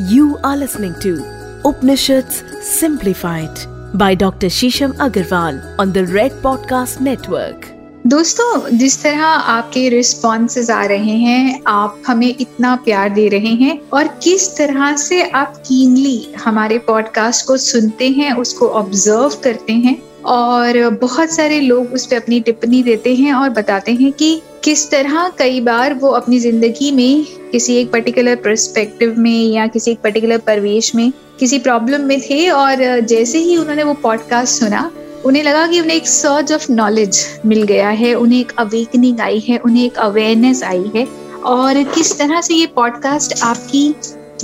You are listening to Upanishads Simplified by Dr. Shisham Agarwal on the Red Podcast Network. दोस्तों, जिस तरह आपके responses आ रहे हैं, आप हमें इतना प्यार दे रहे हैं और किस तरह से आप कीनली हमारे पॉडकास्ट को सुनते हैं, उसको ऑब्ज़र्व करते हैं और बहुत सारे लोग उस पर अपनी टिप्पणी देते हैं और बताते हैं कि किस तरह कई बार वो अपनी ज़िंदगी में किसी एक पर्टिकुलर परस्पेक्टिव में या किसी एक पर्टिकुलर परिवेश में किसी प्रॉब्लम में थे और जैसे ही उन्होंने वो पॉडकास्ट सुना, उन्हें लगा कि उन्हें एक सर्च ऑफ़ नॉलेज मिल गया है, उन्हें एक अवेकनिंग आई है, उन्हें एक अवेयरनेस आई है और किस तरह से ये पॉडकास्ट आपकी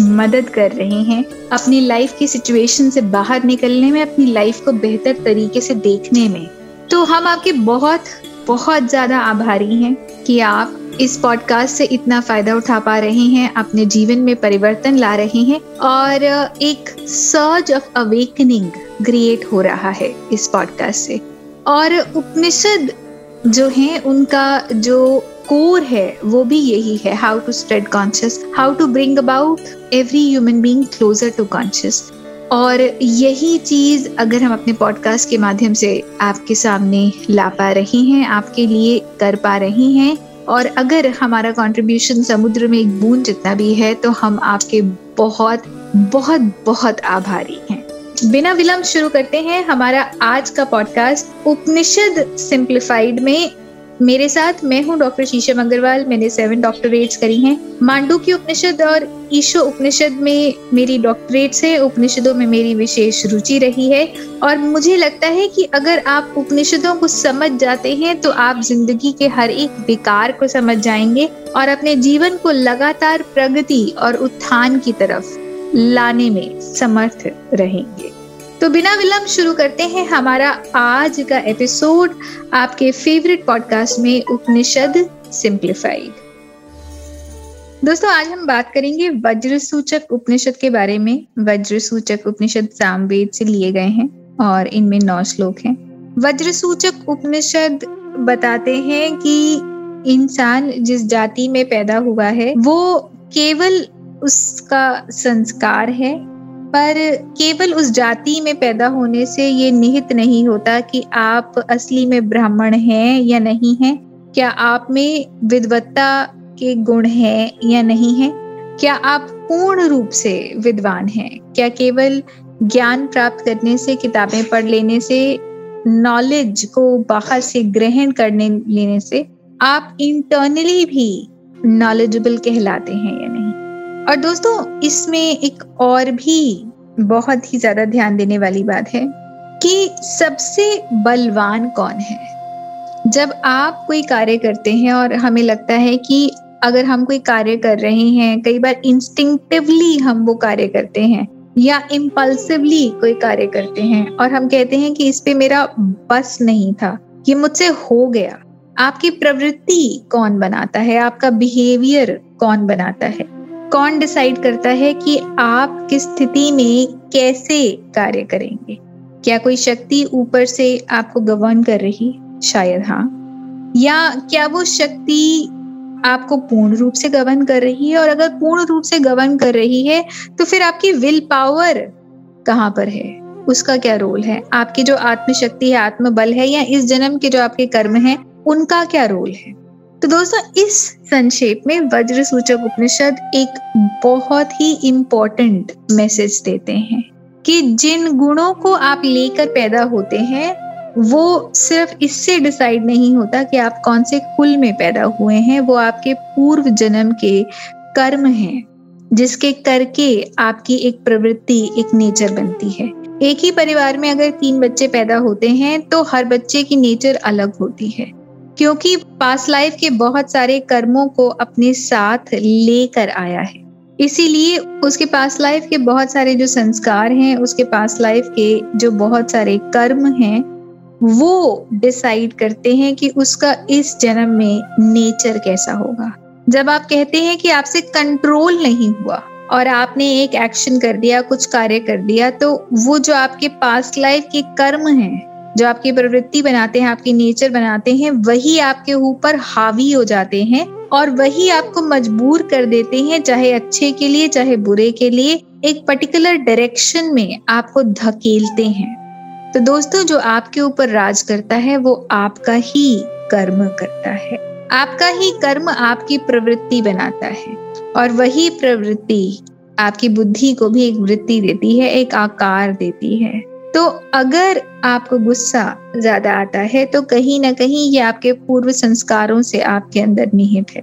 मदद कर रहे हैं, अपनी लाइफ की सिचुएशन से बाहर निकलने में, अपनी लाइफ को बेहतर तरीके से देखने में। तो हम आपके बहुत बहुत ज़्यादा आभारी हैं कि आप इस पॉडकास्ट से इतना फ़ायदा उठा पा रहे हैं, अपने जीवन में परिवर्तन ला रहे हैं और एक सर्ज ऑफ़ अवेकनिंग क्रिएट हो रहा है इस पॉडकास्ट से। और उपनिषद जो है, उनका जो कोर है, वो भी यही है how to spread conscious how to bring about every human being closer to conscious और यही चीज़ अगर हम अपने पॉडकास्ट के माध्यम से आपके सामने ला पा रहे हैं, आपके लिए कर पा रहे हैं और अगर हमारा कंट्रीब्यूशन समुद्र में एक बूंद जितना भी है तो हम आपके बहुत बहुत बहुत आभारी हैं। बिना विलंब शुरू करते हैं हमारा आज का पॉडकास्ट उपनिषद सिंप्लीफाइड में। मेरे साथ मैं हूँ डॉक्टर शीशम अग्रवाल। मैंने सेवन डॉक्टरेट्स करी हैं। मांडू की उपनिषद और ईशो उपनिषद में मेरी डॉक्टरेट्स है। उपनिषदों में मेरी विशेष रुचि रही है। और मुझे लगता है कि अगर आप उपनिषदों को समझ जाते हैं तो आप ज़िंदगी के हर एक विकार को समझ जाएँगे और अपने जीवन को लगातार प्रगति और उत्थान की तरफ़ लाने में समर्थ रहेंगे। तो बिना विलंब शुरू करते हैं हमारा आज का एपिसोड, आपके फेवरेट पॉडकास्ट में उपनिषद सिंप्लीफाइड दोस्तों, आज हम बात करेंगे वज्र सूचक उपनिषद के बारे में। वज्र सूचक उपनिषद सामवेद से लिए गए हैं और इनमें नौ श्लोक हैं। वज्र सूचक उपनिषद बताते हैं कि इंसान जिस जाति में पैदा हुआ है, वो केवल उसका संस्कार है पर केवल उस जाति में पैदा होने से ये निहित नहीं होता कि आप असली में ब्राह्मण हैं या नहीं हैं। क्या आप में विद्वत्ता के गुण हैं या नहीं है? क्या आप पूर्ण रूप से विद्वान हैं? क्या केवल ज्ञान प्राप्त करने से, किताबें पढ़ लेने से नॉलेज को बाहर से ग्रहण करने लेने से आप इंटरनली भी नॉलेजेबल कहलाते हैं या नहीं? और दोस्तों, इसमें एक और भी बहुत ही ज़्यादा ध्यान देने वाली बात है कि सबसे बलवान कौन है? जब आप कोई कार्य करते हैं और हमें लगता है कि अगर हम कोई कार्य कर रहे हैं, कई बार इंस्टिंक्टिवली हम वो कार्य करते हैं या इम्पल्सिवली कोई कार्य करते हैं और हम कहते हैं कि इस पे मेरा बस नहीं था, ये मुझसे हो गया। आपकी प्रवृत्ति कौन बनाता है? आपका बिहेवियर कौन बनाता है? कौन डिसाइड करता है कि आप किस स्थिति में कैसे कार्य करेंगे? क्या कोई शक्ति ऊपर से आपको गवर्न कर रही? शायद हाँ। या क्या वो शक्ति आपको पूर्ण रूप से गवर्न कर रही है? और अगर पूर्ण रूप से गवर्न कर रही है तो फिर आपकी विल पावर कहाँ पर है? उसका क्या रोल है? आपकी जो आत्मशक्ति है, आत्मबल है, या इस जन्म के जो आपके कर्म है, उनका क्या रोल है? तो दोस्तों, इस संक्षेप में वज्र सूचक उपनिषद एक बहुत ही इम्पोर्टेंट मैसेज देते हैं कि जिन गुणों को आप लेकर पैदा होते हैं, वो सिर्फ़ इससे डिसाइड नहीं होता कि आप कौन से कुल में पैदा हुए हैं, वो आपके पूर्व जन्म के कर्म हैं, जिसके करके आपकी एक प्रवृत्ति, एक नेचर बनती है। एक ही परिवार में अगर तीन बच्चे पैदा होते हैं तो हर बच्चे की नेचर अलग होती है। क्योंकि पास लाइफ के बहुत सारे कर्मों को अपने साथ लेकर आया है। इसीलिए उसके पास लाइफ के बहुत सारे जो संस्कार हैं, उसके पास लाइफ के जो बहुत सारे कर्म हैं, वो डिसाइड करते हैं कि उसका इस जन्म में नेचर कैसा होगा। जब आप कहते हैं कि आपसे कंट्रोल नहीं हुआ और आपने एक एक्शन कर दिया, कुछ कार्य कर दिया तो वो जो आपके पास्ट लाइफ के कर्म हैं जो आपकी प्रवृत्ति बनाते हैं, आपकी नेचर बनाते हैं, वही आपके ऊपर हावी हो जाते हैं और वही आपको मजबूर कर देते हैं, चाहे अच्छे के लिए, चाहे बुरे के लिए। एक पर्टिकुलर डायरेक्शन में आपको धकेलते हैं। तो दोस्तों, जो आपके ऊपर राज करता है, वो आपका ही कर्म करता है। आपका ही कर्म आपकी प्रवृत्ति बनाता है और वही प्रवृत्ति आपकी बुद्धि को भी एक वृत्ति देती है, एक आकार देती है। तो अगर आपको गुस्सा ज़्यादा आता है तो कहीं ना कहीं ये आपके पूर्व संस्कारों से आपके अंदर निहित है।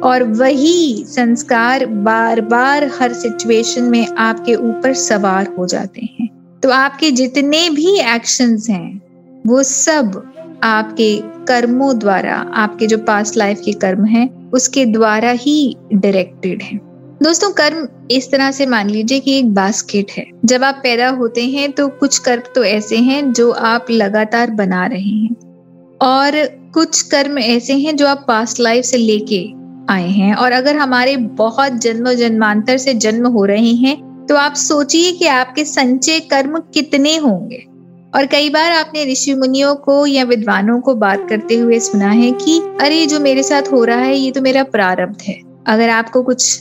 और वही संस्कार बार बार हर सिचुएशन में आपके ऊपर सवार हो जाते हैं। तो आपके जितने भी एक्शंस हैं, वो सब आपके कर्मों द्वारा, आपके जो पास्ट लाइफ के कर्म हैं, उसके द्वारा ही डायरेक्टेड है। दोस्तों, कर्म इस तरह से मान लीजिए कि एक बास्केट है। जब आप पैदा होते हैं तो कुछ कर्म तो ऐसे हैं जो आप लगातार बना रहे हैं। और कुछ कर्म ऐसे हैं जो आप पास्ट लाइफ से लेके आए हैं। और अगर हमारे बहुत जन्म जन्मांतर से जन्म हो रहे हैं तो आप सोचिए कि आपके संचय कर्म कितने होंगे। और कई बार आपने ऋषि मुनियों को या विद्वानों को बात करते हुए सुना है कि, अरे, जो मेरे साथ हो रहा है, ये तो मेरा प्रारब्ध है। अगर आपको कुछ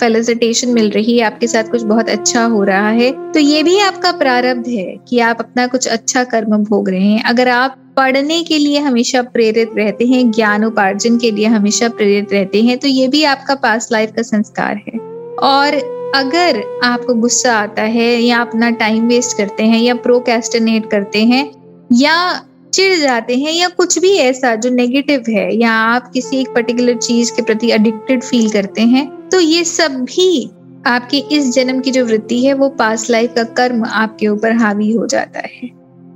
फेलिसिटेशन मिल रही है, आपके साथ कुछ बहुत अच्छा हो रहा है तो ये भी आपका प्रारब्ध है कि आप अपना कुछ अच्छा कर्म भोग रहे हैं। अगर आप पढ़ने के लिए हमेशा प्रेरित रहते हैं, ज्ञान उपार्जन के लिए हमेशा प्रेरित रहते हैं तो ये भी आपका पास्ट लाइफ का संस्कार है। और अगर आपको गुस्सा आता है या अपना टाइम वेस्ट करते हैं या प्रोकेस्टिनेट करते हैं या चिढ़ जाते हैं या कुछ भी ऐसा जो नेगेटिव है या आप किसी एक पर्टिकुलर चीज़ के प्रति एडिक्टेड फील करते हैं तो ये सब भी आपके इस जन्म की जो वृत्ति है, वो पास लाइफ का कर्म आपके ऊपर हावी हो जाता है।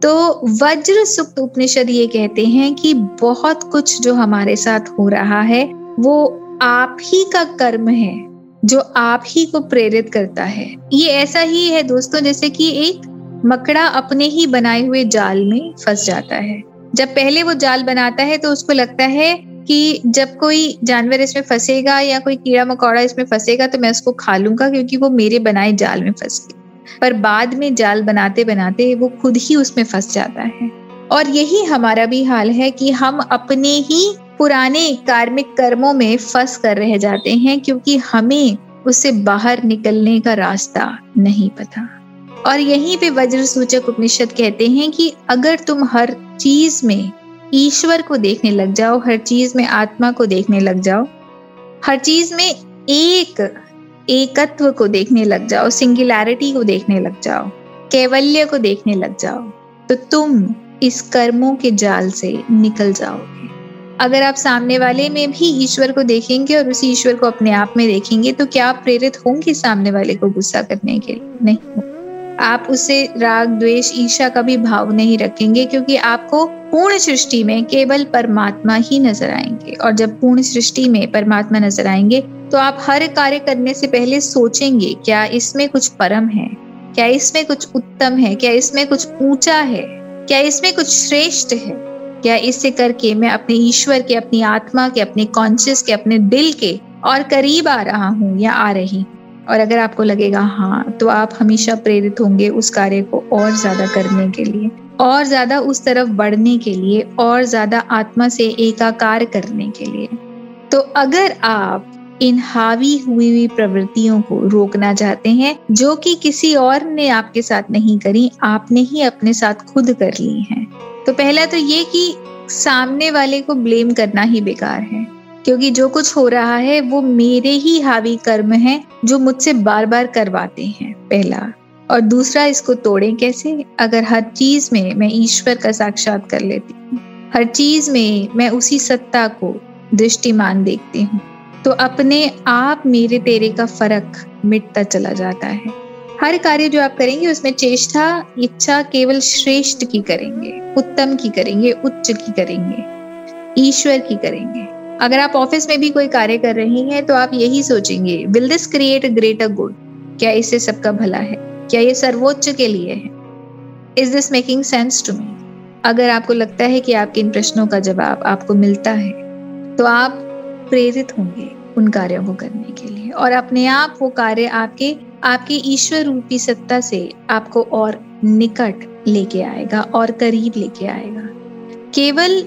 तो वज्र सुक्त उपनिषद ये कहते हैं कि बहुत कुछ जो हमारे साथ हो रहा है, वो आप ही का कर्म है, जो आप ही को प्रेरित करता है। ये ऐसा ही है दोस्तों, जैसे कि एक मकड़ा अपने ही बनाए हुए जाल में फंस जाता है। जब पहले वो जाल बनाता है तो उसको लगता है कि जब कोई जानवर इसमें फंसेगा या कोई कीड़ा मकोड़ा इसमें फंसेगा तो मैं उसको खा लूँगा क्योंकि वो मेरे बनाए जाल में फंस गई। पर बाद में जाल बनाते बनाते वो खुद ही उसमें फंस जाता है। और यही हमारा भी हाल है कि हम अपने ही पुराने कार्मिक कर्मों में फंस कर रह जाते हैं क्योंकि हमें उससे बाहर निकलने का रास्ता नहीं पता। और यहीं पे वज्र सूचक उपनिषद कहते हैं कि अगर तुम हर चीज़ में ईश्वर को देखने लग जाओ, हर चीज़ में आत्मा को देखने लग जाओ। हर चीज़ में एक, एकत्व को देखने लग जाओ सिंगुलैरिटी को देखने लग जाओ, कैवल्य को देखने लग जाओ। तो तुम इस कर्मों के जाल से निकल जाओगे। अगर आप सामने वाले में भी ईश्वर को देखेंगे और उसी ईश्वर को अपने आप में देखेंगे तो क्या आप प्रेरित होंगे सामने वाले को गुस्सा करने के लिए? नहीं आप उसे राग, द्वेष ईर्षा का भी भाव नहीं रखेंगे क्योंकि आपको पूर्ण सृष्टि में केवल परमात्मा ही नज़र आएँगे। और जब पूर्ण सृष्टि में परमात्मा नज़र आएँगे तो आप हर कार्य करने से पहले सोचेंगे, क्या इसमें कुछ परम है? क्या इसमें कुछ उत्तम है? क्या इसमें कुछ ऊँचा है? क्या इसमें कुछ श्रेष्ठ है? क्या इससे करके मैं अपने ईश्वर के, अपनी आत्मा के, अपने कॉन्शियस के, अपने दिल के और करीब आ रहा हूँ या आ रही हूँ? और अगर आपको लगेगा हाँ तो आप हमेशा प्रेरित होंगे उस कार्य को और ज़्यादा करने के लिए, और ज़्यादा उस तरफ़ बढ़ने के लिए, और ज़्यादा आत्मा से एकाकार करने के लिए। तो अगर आप इन हावी हुई हुई प्रवृत्तियों को रोकना चाहते हैं, जो कि किसी और ने आपके साथ नहीं करी, आपने ही अपने साथ खुद कर ली हैं तो पहला तो ये कि सामने वाले को ब्लेम करना ही बेकार है। क्योंकि जो कुछ हो रहा है वो मेरे ही हावी कर्म है, जो मुझसे बार बार करवाते हैं, पहला। और दूसरा, इसको तोड़े कैसे? अगर हर चीज़ में मैं ईश्वर का साक्षात कर लेती हूँ, हर चीज़ में मैं उसी सत्ता को दृष्टिमान देखती हूँ तो अपने आप मेरे तेरे का फ़र्क मिटता चला जाता है। हर कार्य जो आप करेंगे, उसमें चेष्टा, इच्छा केवल श्रेष्ठ की करेंगे, उत्तम की करेंगे, उच्च की करेंगे, ईश्वर की करेंगे। अगर आप ऑफ़िस में भी कोई कार्य कर रही हैं तो आप यही सोचेंगे will this create a greater good क्या इससे सबका भला है? क्या ये सर्वोच्च के लिए है? Is this making sense to me अगर आपको लगता है कि आपके इन प्रश्नों का जवाब आपको मिलता है तो आप प्रेरित होंगे उन कार्यों को करने के लिए और अपने आप वो कार्य आपके आपके ईश्वर रूपी सत्ता से आपको और निकट लेके आएगा और करीब लेके आएगा। केवल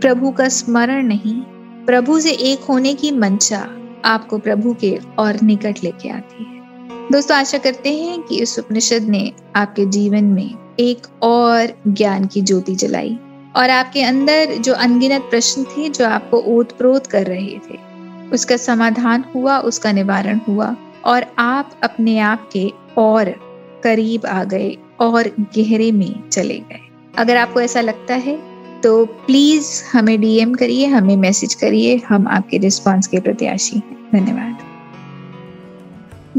प्रभु का स्मरण नहीं प्रभु से एक होने की मंशा आपको प्रभु के और निकट लेके आती है। दोस्तों, आशा करते हैं कि इस उपनिषद ने आपके जीवन में एक और ज्ञान की ज्योति जलाई और आपके अंदर जो अनगिनत प्रश्न थे, जो आपको ओत प्रोत कर रहे थे, उसका समाधान हुआ, उसका निवारण हुआ और आप अपने आप के और करीब आ गए और गहरे में चले गए। अगर आपको ऐसा लगता है तो प्लीज़ हमें डीएम करिए हमें मैसेज करिए हम आपके रिस्पांस के प्रत्याशी हैं। धन्यवाद।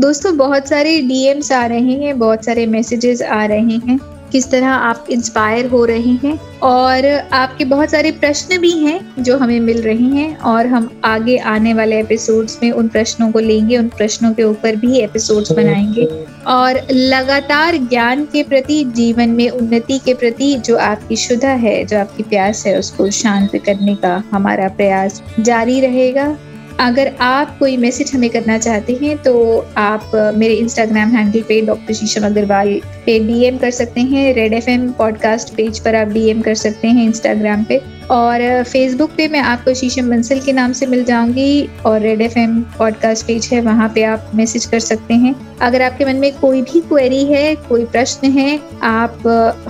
दोस्तों बहुत सारे डीएम्स आ रहे हैं बहुत सारे मैसेजेस आ रहे हैं किस तरह आप इंस्पायर हो रहे हैं और आपके बहुत सारे प्रश्न भी हैं जो हमें मिल रहे हैं और हम आगे आने वाले एपिसोड्स में उन प्रश्नों को लेंगे उन प्रश्नों के ऊपर भी एपिसोड्स बनाएँगे। और लगातार ज्ञान के प्रति, जीवन में उन्नति के प्रति जो आपकी शुदा है, जो आपकी प्यास है, उसको शांत करने का हमारा प्रयास जारी रहेगा। अगर आप कोई मैसेज हमें करना चाहते हैं तो आप मेरे इंस्टाग्राम हैंडल पे डॉक्टर शीशम अग्रवाल पे डीएम कर सकते हैं। Red F M podcast page पर आप डीएम कर सकते हैं इंस्टाग्राम पे। और फेसबुक पे मैं आपको शीशम बंसल के नाम से मिल जाऊँगी और Red F M podcast page है, वहाँ पे आप मैसेज कर सकते हैं अगर आपके मन में कोई भी क्वेरी है, कोई प्रश्न है, आप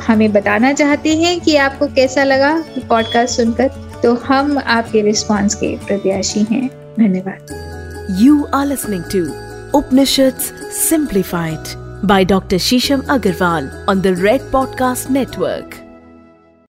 हमें बताना चाहते हैं कि आपको कैसा लगा पॉडकास्ट सुनकर तो हम आपके रिस्पॉन्स के प्रत्याशी हैं धन्यवाद you are listening to Upanishads simplified by Dr. Shisham Agarwal on the Red Podcast Network.